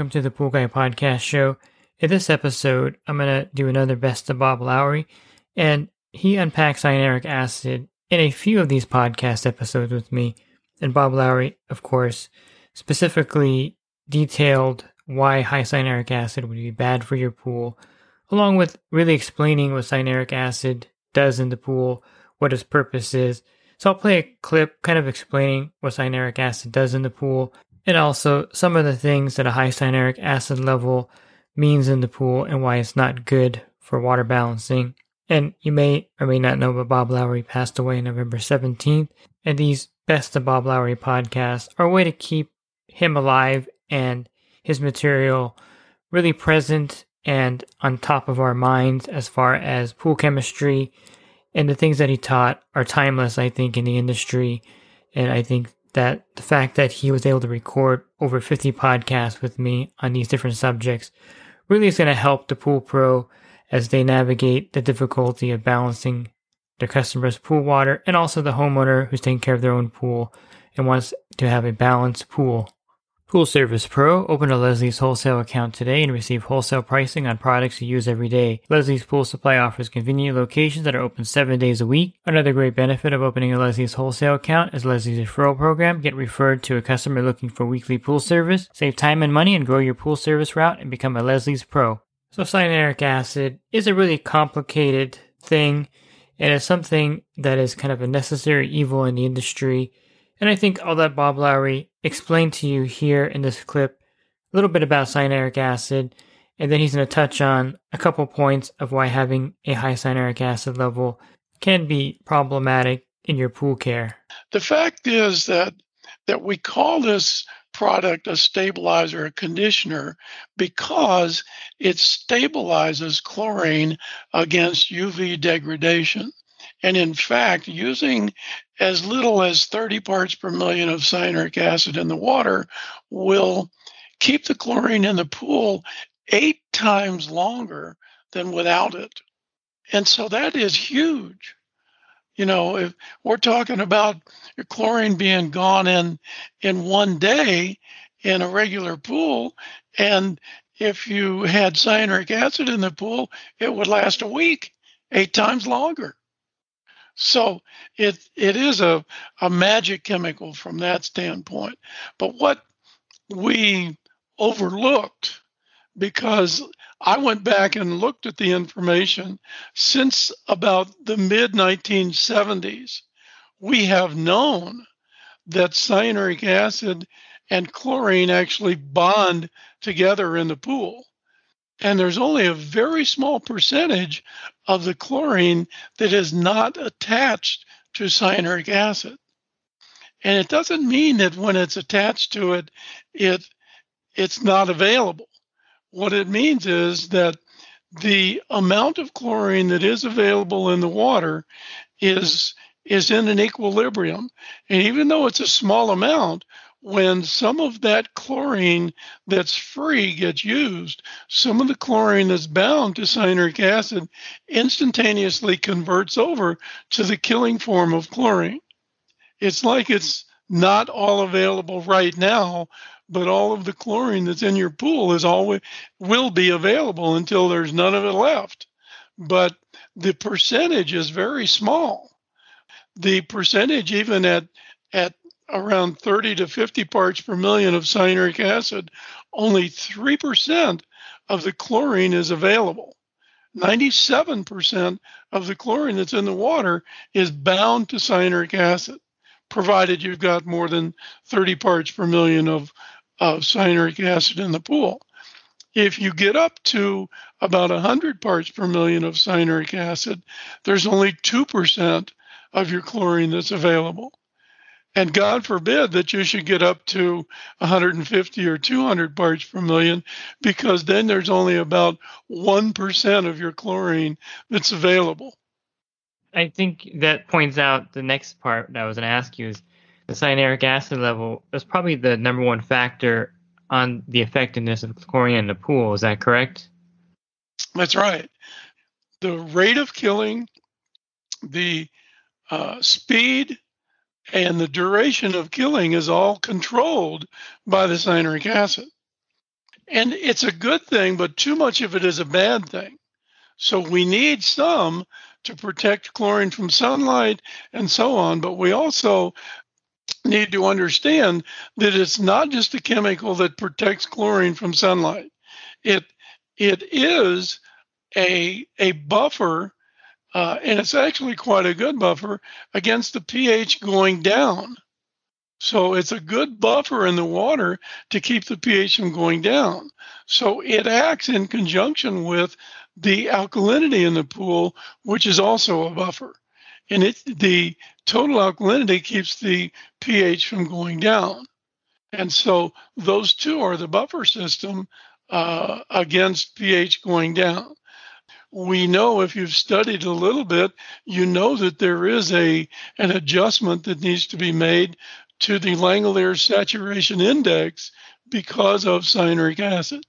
Welcome to the Pool Guy Podcast Show. In this episode, I'm going to do another Best of Bob Lowry, and he unpacks cyanuric acid in a few of these podcast episodes with me. And Bob Lowry, of course, specifically detailed why high cyanuric acid would be bad for your pool, along with really explaining what cyanuric acid does in the pool, what its purpose is. So I'll play a clip kind of explaining what cyanuric acid does in the pool, and also some of the things that a high cyanuric acid level means in the pool and why it's not good for water balancing. And you may or may not know, but Bob Lowry passed away November 17th. And these Best of Bob Lowry podcasts are a way to keep him alive and his material really present and on top of our minds as far as pool chemistry and the things that he taught are timeless, I think, in the industry. And I think that the fact that he was able to record over 50 podcasts with me on these different subjects really is going to help the pool pro as they navigate the difficulty of balancing their customers' pool water and also the homeowner who's taking care of their own pool and wants to have a balanced pool. Pool Service Pro. Open a Leslie's wholesale account today and receive wholesale pricing on products you use every day. Leslie's Pool Supply offers convenient locations that are open seven days a week. Another great benefit of opening a Leslie's wholesale account is Leslie's referral program. Get referred to a customer looking for weekly pool service. Save time and money and grow your pool service route and become a Leslie's Pro. So cyanuric acid is a really complicated thing and it's something that is kind of a necessary evil in the industry. And I think I'll let Bob Lowry explain to you here in this clip a little bit about cyanuric acid, and then he's going to touch on a couple points of why having a high cyanuric acid level can be problematic in your pool care. The fact is that that we call this product a stabilizer, a conditioner, because it stabilizes chlorine against UV degradation. And in fact, using as little as 30 parts per million of cyanuric acid in the water will keep the chlorine in the pool eight times longer than without it. And so that is huge. You know, if we're talking about chlorine being gone in in one day in a regular pool, and if you had cyanuric acid in the pool, it would last a week, eight times longer. So it it is a, a magic chemical from that standpoint. But what we overlooked because I went back and looked at the information since about the mid 1970s. We have known that cyanuric acid and chlorine actually bond together in the pool. And there's only a very small percentage of the chlorine that is not attached to cyanuric acid. And it doesn't mean that when it's attached to it, it it's not available. What it means is that the amount of chlorine that is available in the water is is in an equilibrium. And even though it's a small amount, when some of that chlorine that's free gets used, some of the chlorine that's bound to cyanuric acid instantaneously converts over to the killing form of chlorine. It's like it's not all available right now, but all of the chlorine that's in your pool is always will be available until there's none of it left. But the percentage is very small. The percentage even at at around 30 to 50 parts per million of cyanuric acid, only 3% of the chlorine is available. 97% of the chlorine that's in the water is bound to cyanuric acid, provided you've got more than 30 parts per million of, of cyanuric acid in the pool. If you get up to about 100 parts per million of cyanuric acid, there's only 2% of your chlorine that's available. And God forbid that you should get up to 150 or 200 parts per million, because then there's only about 1% of your chlorine that's available. I think that points out the next part that I was going to ask you is the cyanuric acid level is probably the number one factor on the effectiveness of chlorine in the pool. Is that correct? That's right. The rate of killing, the uh, speed, and the duration of killing is all controlled by the cyanuric acid. And it's a good thing, but too much of it is a bad thing. So we need some to protect chlorine from sunlight and so on, but we also need to understand that it's not just a chemical that protects chlorine from sunlight. It it is a a buffer uh, and it's actually quite a good buffer against the pH going down. So it's a good buffer in the water to keep the pH from going down. So it acts in conjunction with the alkalinity in the pool, which is also a buffer. And it the total alkalinity keeps the pH from going down. And so those two are the buffer system uh, against pH going down we know if you've studied a little bit, you know that there is a an adjustment that needs to be made to the Langelier saturation index because of cyanuric acid.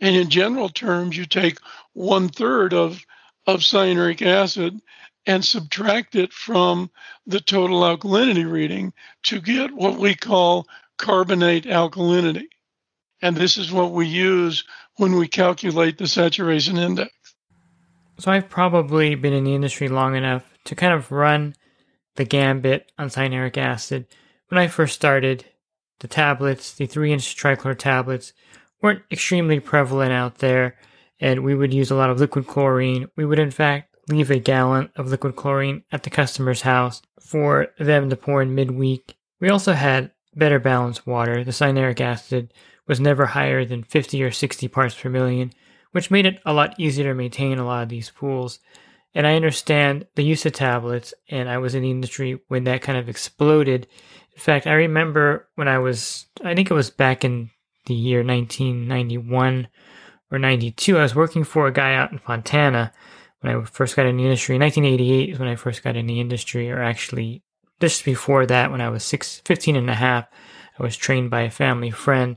And in general terms, you take one third of, of cyanuric acid and subtract it from the total alkalinity reading to get what we call carbonate alkalinity. And this is what we use when we calculate the saturation index. So I've probably been in the industry long enough to kind of run the gambit on cyanuric acid. When I first started, the tablets, the 3 inch trichlor tablets, weren't extremely prevalent out there, and we would use a lot of liquid chlorine. We would, in fact, leave a gallon of liquid chlorine at the customer's house for them to pour in midweek. We also had better balanced water. The cyanuric acid was never higher than 50 or 60 parts per million, which made it a lot easier to maintain a lot of these pools. And I understand the use of tablets, and I was in the industry when that kind of exploded. In fact, I remember when I was, I think it was back in the year 1991 or 92, I was working for a guy out in Fontana when I first got in the industry. 1988 is when I first got in the industry, or actually just before that, when I was six, 15 and a half, I was trained by a family friend.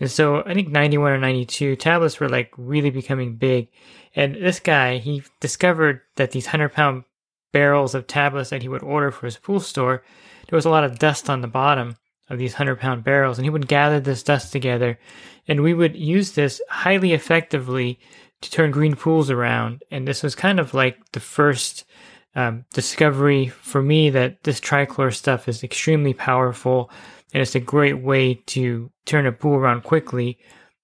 And so I think 91 or 92, tablets were like really becoming big. And this guy, he discovered that these 100 pound barrels of tablets that he would order for his pool store, there was a lot of dust on the bottom of these 100 pound barrels. And he would gather this dust together. And we would use this highly effectively to turn green pools around. And this was kind of like the first um, discovery for me that this trichlor stuff is extremely powerful and it's a great way to turn a pool around quickly.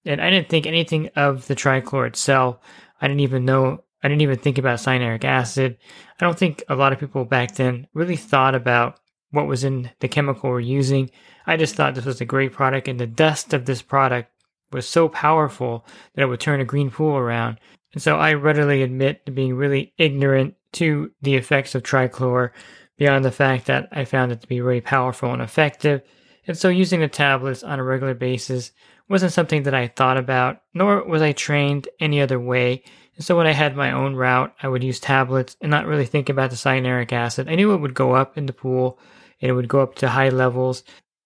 And I didn't think anything of the trichlor itself. I didn't even know, I didn't even think about cyanuric acid. I don't think a lot of people back then really thought about what was in the chemical we're using. I just thought this was a great product, and the dust of this product was so powerful that it would turn a green pool around. And so I readily admit to being really ignorant to the effects of trichlor beyond the fact that I found it to be really powerful and effective. And so using the tablets on a regular basis wasn't something that I thought about, nor was I trained any other way. And so when I had my own route, I would use tablets and not really think about the cyanuric acid. I knew it would go up in the pool and it would go up to high levels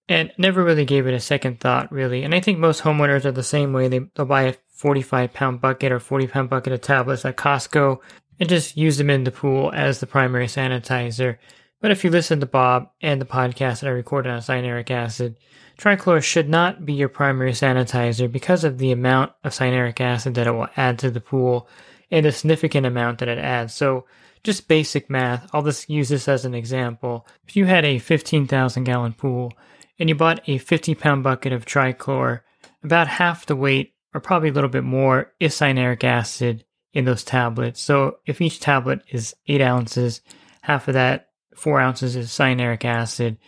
and never really gave it a second thought, really. And I think most homeowners are the same way. They, they'll buy a 45 pound bucket or 40 pound bucket of tablets at Costco and just use them in the pool as the primary sanitizer. But if you listen to Bob and the podcast that I recorded on cyanuric acid, trichlor should not be your primary sanitizer because of the amount of cyanuric acid that it will add to the pool and the significant amount that it adds. So just basic math, I'll just use this as an example. If you had a 15,000 gallon pool and you bought a 50 pound bucket of trichlor, about half the weight, or probably a little bit more, is cyanuric acid in those tablets. So if each tablet is 8 ounces, half of that four ounces of cyanuric acid.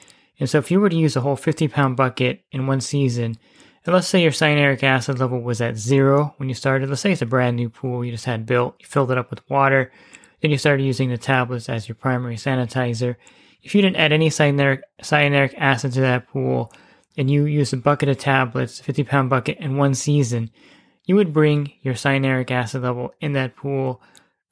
And so if you were to use a whole 50 pound bucket in one season, and let's say your cyanuric acid level was at zero when you started, let's say it's a brand new pool you just had built, you filled it up with water, then you started using the tablets as your primary sanitizer. If you didn't add any cyanuric, cyanuric acid to that pool and you used a bucket of tablets, 50 pound bucket, in one season, you would bring your cyanuric acid level in that pool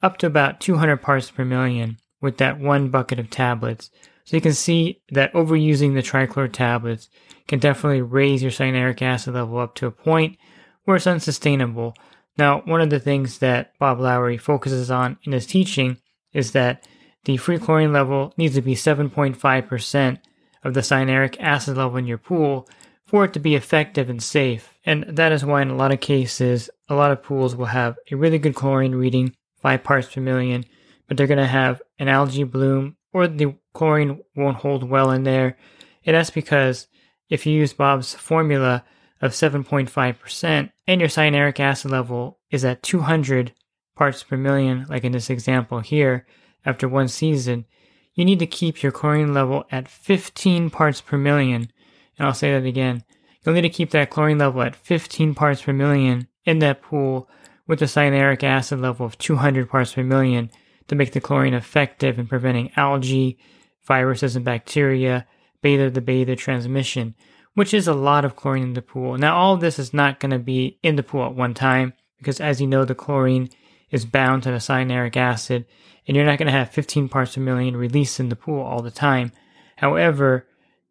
up to about 200 parts per million with that one bucket of tablets. So you can see that overusing the trichlor tablets can definitely raise your cyanuric acid level up to a point where it's unsustainable. Now, one of the things that Bob Lowry focuses on in his teaching is that the free chlorine level needs to be 7.5% of the cyanuric acid level in your pool for it to be effective and safe. And that is why, in a lot of cases, a lot of pools will have a really good chlorine reading, 5 parts per million, but they're going to have an algae bloom or the chlorine won't hold well in there. And that's because if you use Bob's formula of 7.5% and your cyanuric acid level is at 200 parts per million, like in this example here, after one season, you need to keep your chlorine level at 15 parts per million. And I'll say that again. You'll need to keep that chlorine level at 15 parts per million in that pool with a cyanuric acid level of 200 parts per million to make the chlorine effective in preventing algae, viruses, and bacteria, bather to bather transmission, which is a lot of chlorine in the pool. Now, all of this is not going to be in the pool at one time because, as you know, the chlorine is bound to the cyanuric acid, and you're not going to have 15 parts per million released in the pool all the time. However,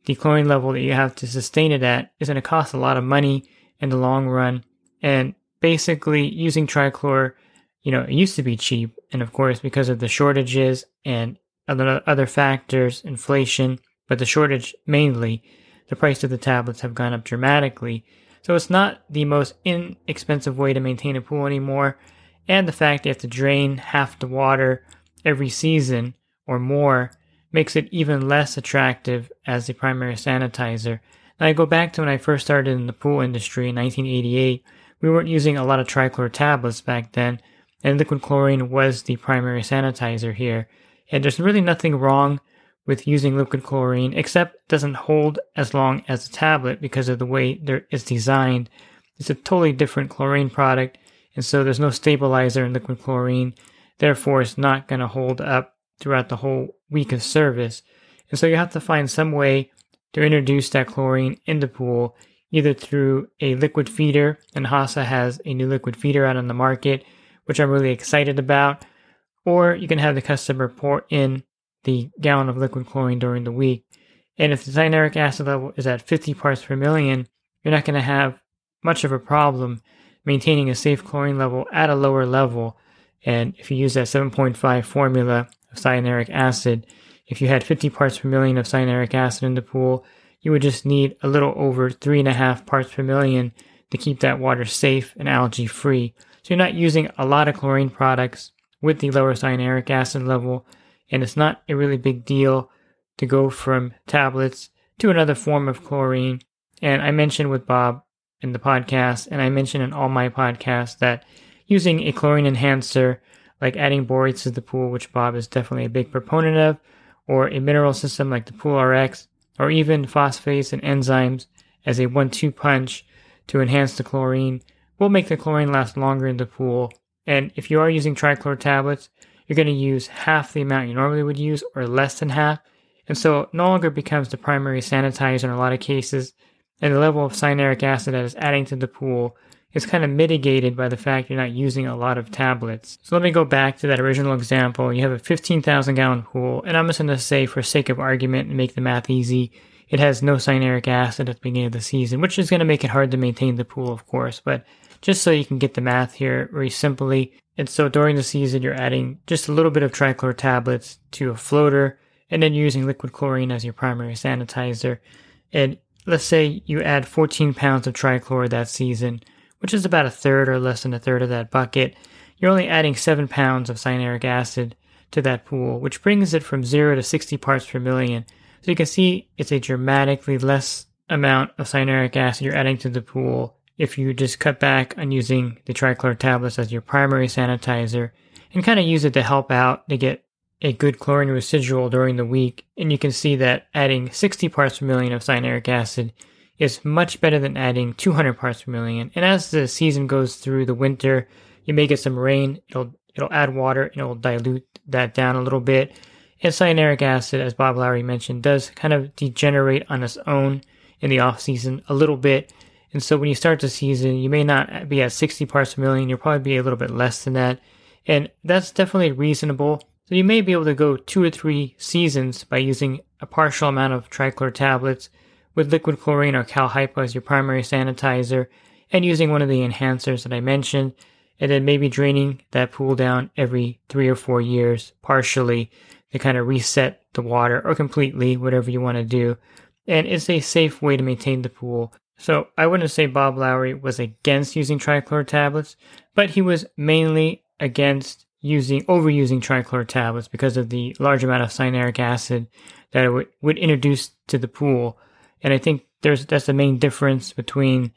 the chlorine level that you have to sustain it at is going to cost a lot of money in the long run. And basically, using trichlor, you know, it used to be cheap. And of course, because of the shortages and other, other factors, inflation, but the shortage mainly, the price of the tablets have gone up dramatically. So it's not the most inexpensive way to maintain a pool anymore. And the fact you have to drain half the water every season or more makes it even less attractive as a primary sanitizer. Now I go back to when I first started in the pool industry in 1988. We weren't using a lot of trichlor tablets back then, and liquid chlorine was the primary sanitizer here. And there's really nothing wrong with using liquid chlorine, except it doesn't hold as long as a tablet because of the way it's designed. It's a totally different chlorine product, and so there's no stabilizer in liquid chlorine. Therefore, it's not going to hold up throughout the whole week of service. And so you have to find some way to introduce that chlorine in the pool, either through a liquid feeder, and HASA has a new liquid feeder out on the market, which I'm really excited about, or you can have the customer pour in the gallon of liquid chlorine during the week. And if the cyanuric acid level is at 50 parts per million, you're not going to have much of a problem maintaining a safe chlorine level at a lower level. And if you use that 7.5 formula of cyanuric acid, if you had 50 parts per million of cyanuric acid in the pool, you would just need a little over 3.5 parts per million to keep that water safe and algae free. So you're not using a lot of chlorine products with the lower cyanuric acid level, and it's not a really big deal to go from tablets to another form of chlorine. And I mentioned with Bob in the podcast, and I mentioned in all my podcasts that using a chlorine enhancer, like adding borates to the pool, which Bob is definitely a big proponent of, or a mineral system like the Pool RX, or even phosphates and enzymes as a one two punch to enhance the chlorine, will make the chlorine last longer in the pool. And if you are using trichlor tablets, you're going to use half the amount you normally would use, or less than half. And so it no longer becomes the primary sanitizer in a lot of cases, and the level of cyanuric acid that is adding to the pool is kind of mitigated by the fact you're not using a lot of tablets. So let me go back to that original example. You have a 15,000 gallon pool, and I'm just going to say, for sake of argument and make the math easy, it has no cyanuric acid at the beginning of the season, which is going to make it hard to maintain the pool, of course. But just so you can get the math here very simply, and so during the season, you're adding just a little bit of trichlor tablets to a floater, and then using liquid chlorine as your primary sanitizer. And let's say you add 14 pounds of trichlor that season, which is about a third or less than a third of that bucket. You're only adding 7 pounds of cyanuric acid to that pool, which brings it from 0 to 60 parts per million. So you can see it's a dramatically less amount of cyanuric acid you're adding to the pool if you just cut back on using the trichlor tablets as your primary sanitizer and kind of use it to help out to get a good chlorine residual during the week, and you can see that adding 60 parts per million of cyanuric acid is much better than adding 200 parts per million. And as the season goes through the winter, you may get some rain, it'll it'll add water and it'll dilute that down a little bit. Cyanuric acid, as Bob Lowry mentioned, does kind of degenerate on its own in the off season a little bit. And so when you start the season, you may not be at 60 parts per million. You'll probably be a little bit less than that. And that's definitely reasonable. So you may be able to go two or three seasons by using a partial amount of trichlor tablets with liquid chlorine or cal hypo as your primary sanitizer and using one of the enhancers that I mentioned, and then maybe draining that pool down every three or four years partially to kind of reset the water or completely, whatever you want to do. And it's a safe way to maintain the pool. So I wouldn't say Bob Lowry was against using trichlor tablets, but he was mainly against using overusing trichlor tablets because of the large amount of cyanuric acid that it would, would introduce to the pool. And I think there's that's the main difference between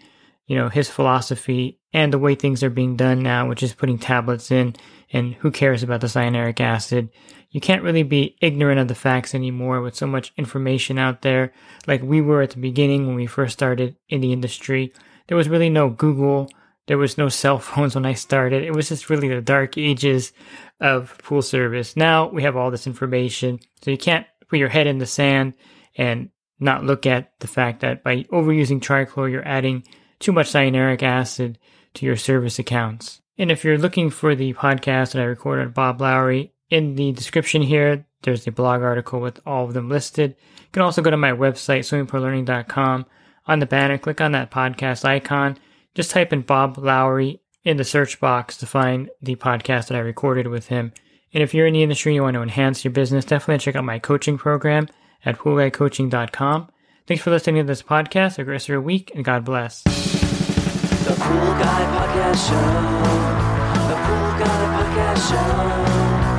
you know his philosophy and the way things are being done now, which is putting tablets in. And who cares about the cyanuric acid? You can't really be ignorant of the facts anymore with so much information out there. Like we were at the beginning when we first started in the industry. There was really no Google. There was no cell phones when I started. It was just really the dark ages of pool service. Now we have all this information. So you can't put your head in the sand and not look at the fact that by overusing trichlor, you're adding too much cyanuric acid to your service accounts. And if you're looking for the podcast that I recorded Bob Lowry, in the description here, there's the blog article with all of them listed. You can also go to my website, swimmingpoollearning.com. On the banner, click on that podcast icon. Just type in Bob Lowry in the search box to find the podcast that I recorded with him. And if you're in the industry and you want to enhance your business, definitely check out my coaching program at poolguycoaching.com. Thanks for listening to this podcast. Have a rest week, and God bless. The Pool Guy Podcast Show. The Pool Guy Podcast Show.